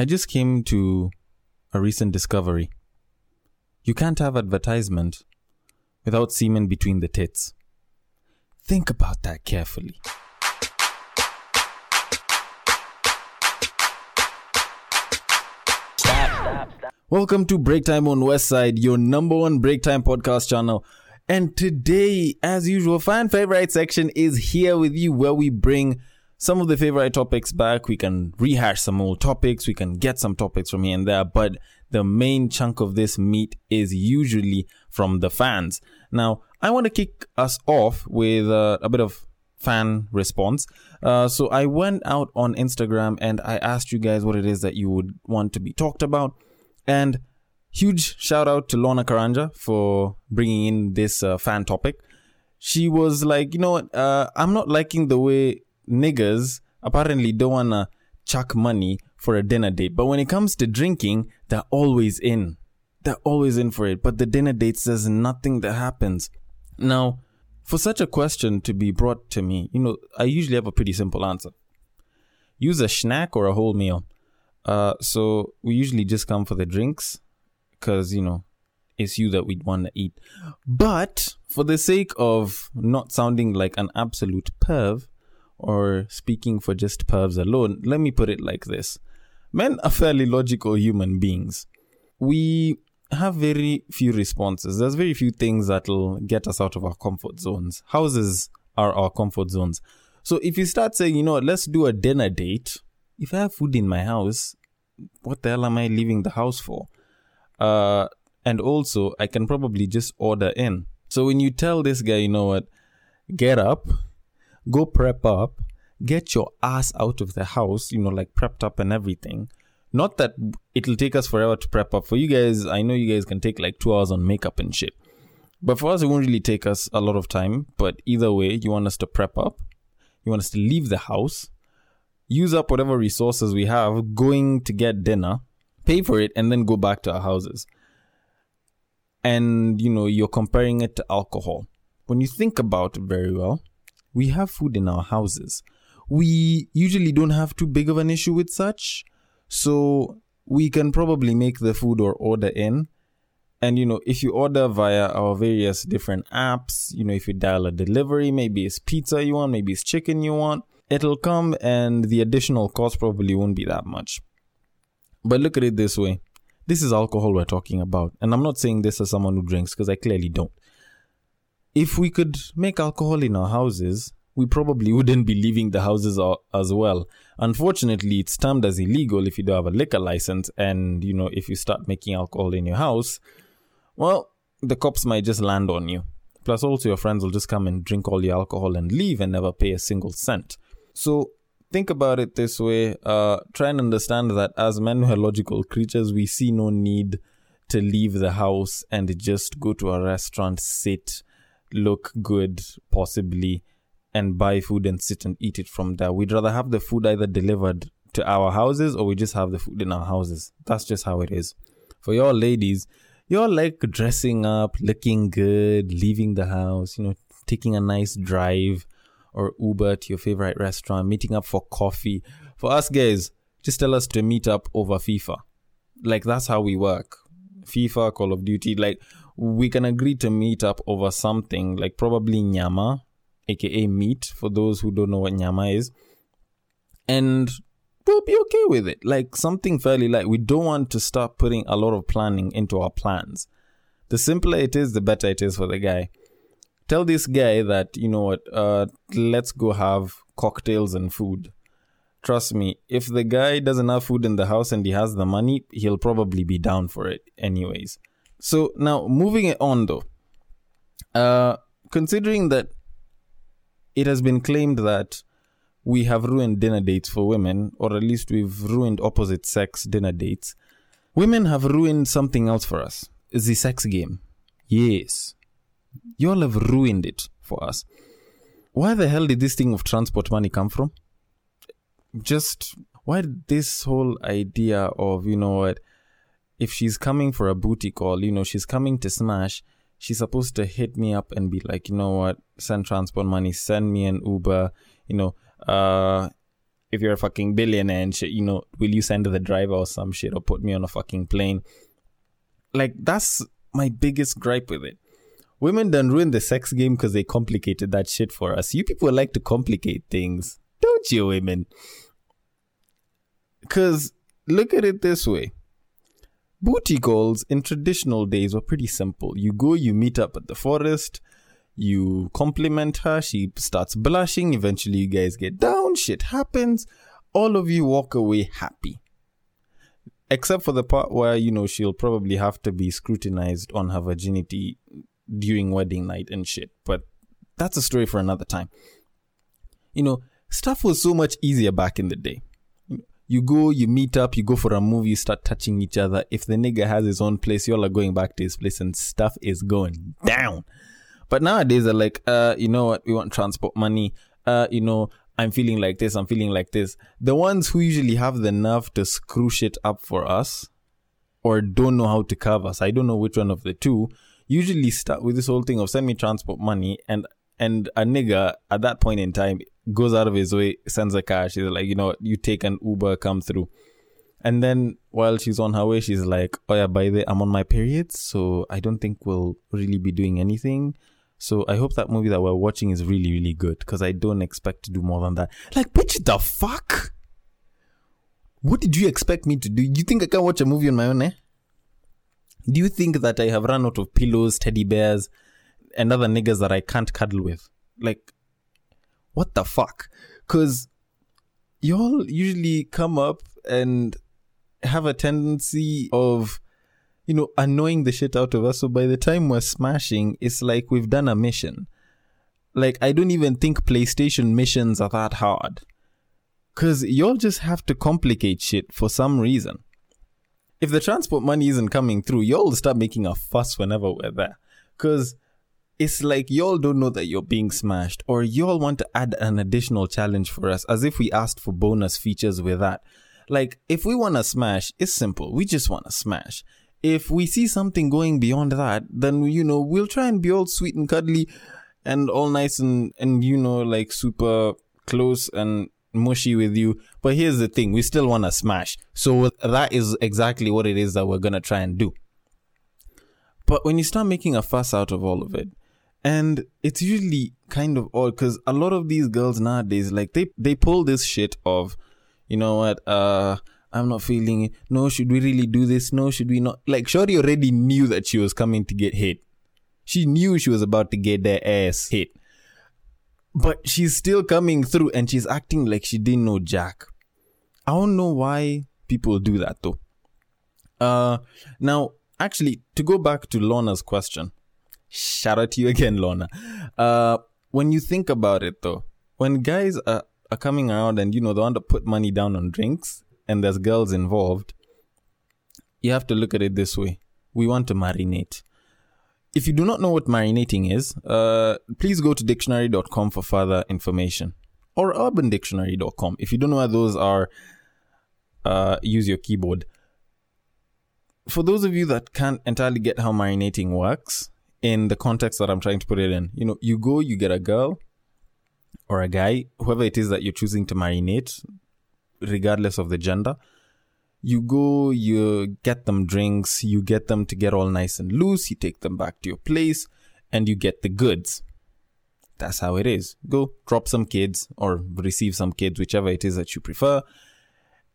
I just came to a recent discovery. You can't have advertisement without semen between the tits. Think about that carefully. Welcome to Break Time on Westside, your number one break time podcast channel. And today, as usual, fan favorite section is here with you where we bring some of the favorite topics back. We can rehash some old topics. We can get some topics from here and there. But the main chunk of this meat is usually from the fans. Now, I want to kick us off with uh, a bit of fan response. Uh, so I went out on Instagram and I asked you guys what it is that you would want to be talked about. And huge shout out to Lorna Karanja for bringing in this uh, fan topic. She was like, you know what? Uh, I'm not liking the way niggers apparently don't want to chuck money for a dinner date. But when it comes to drinking, they're always in. They're always in for it. But the dinner dates, there's nothing that happens. Now, for such a question to be brought to me, you know, I usually have a pretty simple answer. Use a snack or a whole meal. Uh, so we usually just come for the drinks because, you know, it's you that we'd want to eat. But for the sake of not sounding like an absolute perv or speaking for just pervs alone, let me put it like this Men are fairly logical human beings. We have very few responses. There's very few things that'll get us out of our comfort zones. Houses are our comfort zones. So if you start saying, you know what, let's do a dinner date, if I have food in my house, what the hell am I leaving the house for? Uh, and also, I can probably just order in. So when you tell this guy, you know what, get up, go prep up, get your ass out of the house, you know, like prepped up and everything. Not that it'll take us forever to prep up. For you guys, I know you guys can take like two hours on makeup and shit. But for us, it won't really take us a lot of time. But either way, you want us to prep up, you want us to leave the house, use up whatever resources we have, going to get dinner, pay for it, and then go back to our houses. And, you know, you're comparing it to alcohol. When you think about it very well, we have food in our houses. We usually don't have too big of an issue with such. So we can probably make the food or order in. And, you know, if you order via our various different apps, you know, if you dial a delivery, maybe it's pizza you want, maybe it's chicken you want, it'll come and the additional cost probably won't be that much. But look at it this way this is alcohol we're talking about. And I'm not saying this as someone who drinks because I clearly don't. If we could make alcohol in our houses, we probably wouldn't be leaving the houses as well. Unfortunately, it's termed as illegal if you don't have a liquor license. And, you know, if you start making alcohol in your house, well, the cops might just land on you. Plus, also, your friends will just come and drink all your alcohol and leave and never pay a single cent. So, think about it this way uh, try and understand that as men who are logical creatures, we see no need to leave the house and just go to a restaurant, sit, look good, possibly, and buy food and sit and eat it from there. We'd rather have the food either delivered to our houses or we just have the food in our houses. That's just how it is. For y'all ladies, you're like dressing up, looking good, leaving the house, you know, taking a nice drive or Uber to your favorite restaurant, meeting up for coffee. For us guys, just tell us to meet up over FIFA. Like that's how we work. FIFA, Call of Duty, like we can agree to meet up over something, like probably nyama, aka meat, for those who don't know what nyama is. And we'll be okay with it. Like something fairly light. We don't want to start putting a lot of planning into our plans. The simpler it is, the better it is for the guy tell this guy that you know what uh let's go have cocktails and food trust me if the guy doesn't have food in the house and he has the money he'll probably be down for it anyways so now moving on though uh considering that it has been claimed that we have ruined dinner dates for women or at least we've ruined opposite sex dinner dates women have ruined something else for us the sex game yes you all have ruined it for us. Where the hell did this thing of transport money come from? Just why did this whole idea of, you know what, if she's coming for a booty call, you know, she's coming to smash, she's supposed to hit me up and be like, you know what, send transport money, send me an Uber, you know, uh, if you're a fucking billionaire and shit, you know, will you send the driver or some shit or put me on a fucking plane? Like that's my biggest gripe with it. Women done ruin the sex game because they complicated that shit for us. You people like to complicate things, don't you, women? Because look at it this way booty calls in traditional days were pretty simple. You go, you meet up at the forest, you compliment her, she starts blushing, eventually you guys get down, shit happens, all of you walk away happy. Except for the part where, you know, she'll probably have to be scrutinized on her virginity during wedding night and shit. But that's a story for another time. You know, stuff was so much easier back in the day. You go, you meet up, you go for a movie, you start touching each other. If the nigga has his own place, y'all are going back to his place and stuff is going down. But nowadays they're like, uh, you know what, we want transport money. Uh, you know, I'm feeling like this, I'm feeling like this. The ones who usually have the nerve to screw shit up for us or don't know how to cover us, I don't know which one of the two, usually start with this whole thing of send me transport money and and a nigga at that point in time goes out of his way, sends a cash. He's like, you know, you take an Uber, come through. And then while she's on her way, she's like, oh yeah, by the I'm on my period, so I don't think we'll really be doing anything. So I hope that movie that we're watching is really, really good because I don't expect to do more than that. Like, bitch, the fuck? What did you expect me to do? You think I can watch a movie on my own, eh? Do you think that I have run out of pillows, teddy bears, and other niggas that I can't cuddle with? Like, what the fuck? Because y'all usually come up and have a tendency of, you know, annoying the shit out of us. So by the time we're smashing, it's like we've done a mission. Like, I don't even think PlayStation missions are that hard. Because y'all just have to complicate shit for some reason if the transport money isn't coming through, y'all start making a fuss whenever we're there. Because it's like y'all don't know that you're being smashed, or y'all want to add an additional challenge for us as if we asked for bonus features with that. Like, if we want to smash, it's simple. We just want to smash. If we see something going beyond that, then, you know, we'll try and be all sweet and cuddly and all nice and, and, you know, like super close and mushy with you. But here's the thing we still want to smash. So that is exactly what it is that we're going to try and do. But when you start making a fuss out of all of it, and it's usually kind of odd because a lot of these girls nowadays, like they, they pull this shit of, you know what, uh, I'm not feeling it. No, should we really do this? No, should we not? Like, Shorty already knew that she was coming to get hit. She knew she was about to get their ass hit but she's still coming through and she's acting like she didn't know Jack. I don't know why people do that though. Uh, now, actually, to go back to Lorna's question, shout out to you again, Lorna. Uh, when you think about it though, when guys are, are coming around and you know they want to put money down on drinks and there's girls involved, you have to look at it this way. We want to marinate. If you do not know what marinating is, uh, please go to dictionary.com for further information or urbandictionary.com. If you don't know where those are, uh, use your keyboard. For those of you that can't entirely get how marinating works in the context that I'm trying to put it in, you know, you go, you get a girl or a guy, whoever it is that you're choosing to marinate, regardless of the gender you go, you get them drinks, you get them to get all nice and loose, you take them back to your place, and you get the goods. That's how it is. Go drop some kids or receive some kids, whichever it is that you prefer.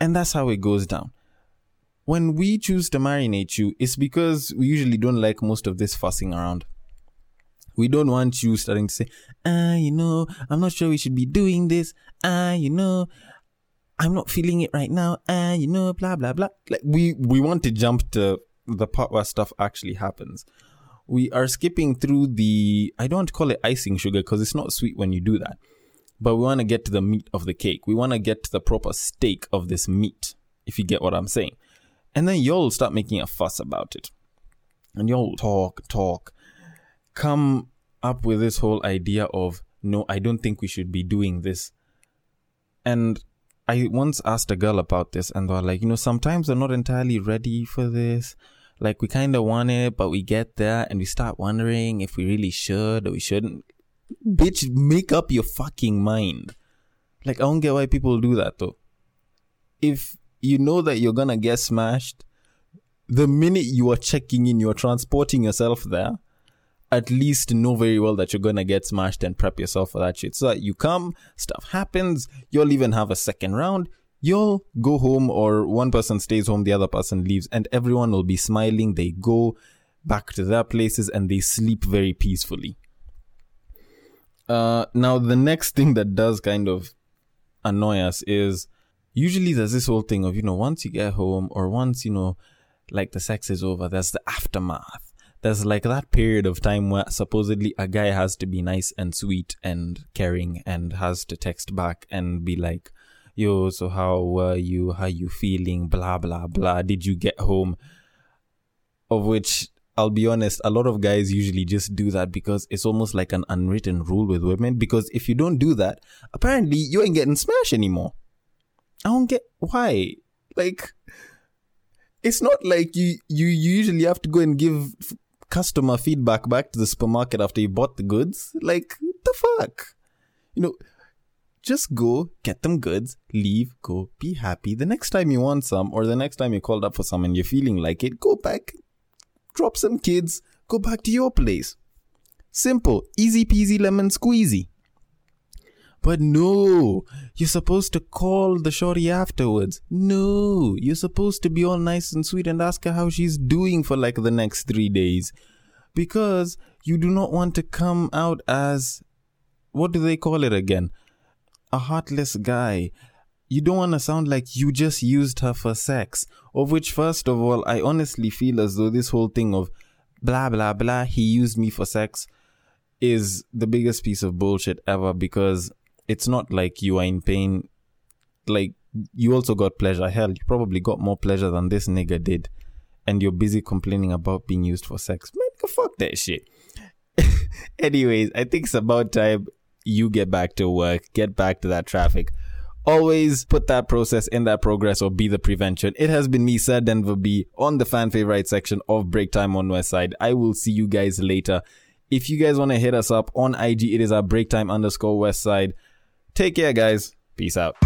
And that's how it goes down. When we choose to marinate you, it's because we usually don't like most of this fussing around. We don't want you starting to say, ah, you know, I'm not sure we should be doing this. Ah, you know, I'm not feeling it right now, Ah, you know, blah blah blah. Like we we want to jump to the part where stuff actually happens. We are skipping through the I don't call it icing sugar because it's not sweet when you do that. But we want to get to the meat of the cake. We want to get to the proper steak of this meat, if you get what I'm saying. And then you'll start making a fuss about it. And you'll talk, talk, come up with this whole idea of, no, I don't think we should be doing this. And I once asked a girl about this, and they were like, you know, sometimes we're not entirely ready for this. Like, we kind of want it, but we get there and we start wondering if we really should or we shouldn't. Bitch, make up your fucking mind. Like I don't get why people do that though. If you know that you're gonna get smashed, the minute you are checking in, you're transporting yourself there. At least know very well that you're gonna get smashed and prep yourself for that shit. So that you come, stuff happens, you'll even have a second round, you'll go home or one person stays home, the other person leaves, and everyone will be smiling. They go back to their places and they sleep very peacefully. Uh, now the next thing that does kind of annoy us is usually there's this whole thing of, you know, once you get home or once, you know, like the sex is over, there's the aftermath. There's like that period of time where supposedly a guy has to be nice and sweet and caring and has to text back and be like, yo, so how were you? How you feeling? Blah, blah, blah. Did you get home? Of which I'll be honest, a lot of guys usually just do that because it's almost like an unwritten rule with women. Because if you don't do that, apparently you ain't getting smashed anymore. I don't get why. Like, it's not like you you usually have to go and give customer feedback back to the supermarket after you bought the goods. Like, the fuck? You know, just go get them goods, leave, go, be happy. The next time you want some, or the next time you called up for some and you're feeling like it, go back, drop some kids, go back to your place. Simple, easy peasy lemon squeezy. But no, you're supposed to call the shorty afterwards. No, you're supposed to be all nice and sweet and ask her how she's doing for like the next three days. Because you do not want to come out as, what do they call it again? A heartless guy. You don't want to sound like you just used her for sex. Of which, first of all, I honestly feel as though this whole thing of blah blah blah, he used me for sex, is the biggest piece of bullshit ever because it's not like you are in pain. Like you also got pleasure. Hell, you probably got more pleasure than this nigga did, and you're busy complaining about being used for sex. Man, fuck that shit. Anyways, I think it's about time you get back to work, get back to that traffic. Always put that process in that progress or be the prevention. It has been me, Sir Denver B, on the fan favorite section of Break Time on West Side. I will see you guys later. If you guys want to hit us up on IG, it is our break time underscore West Side. Take care, guys. Peace out.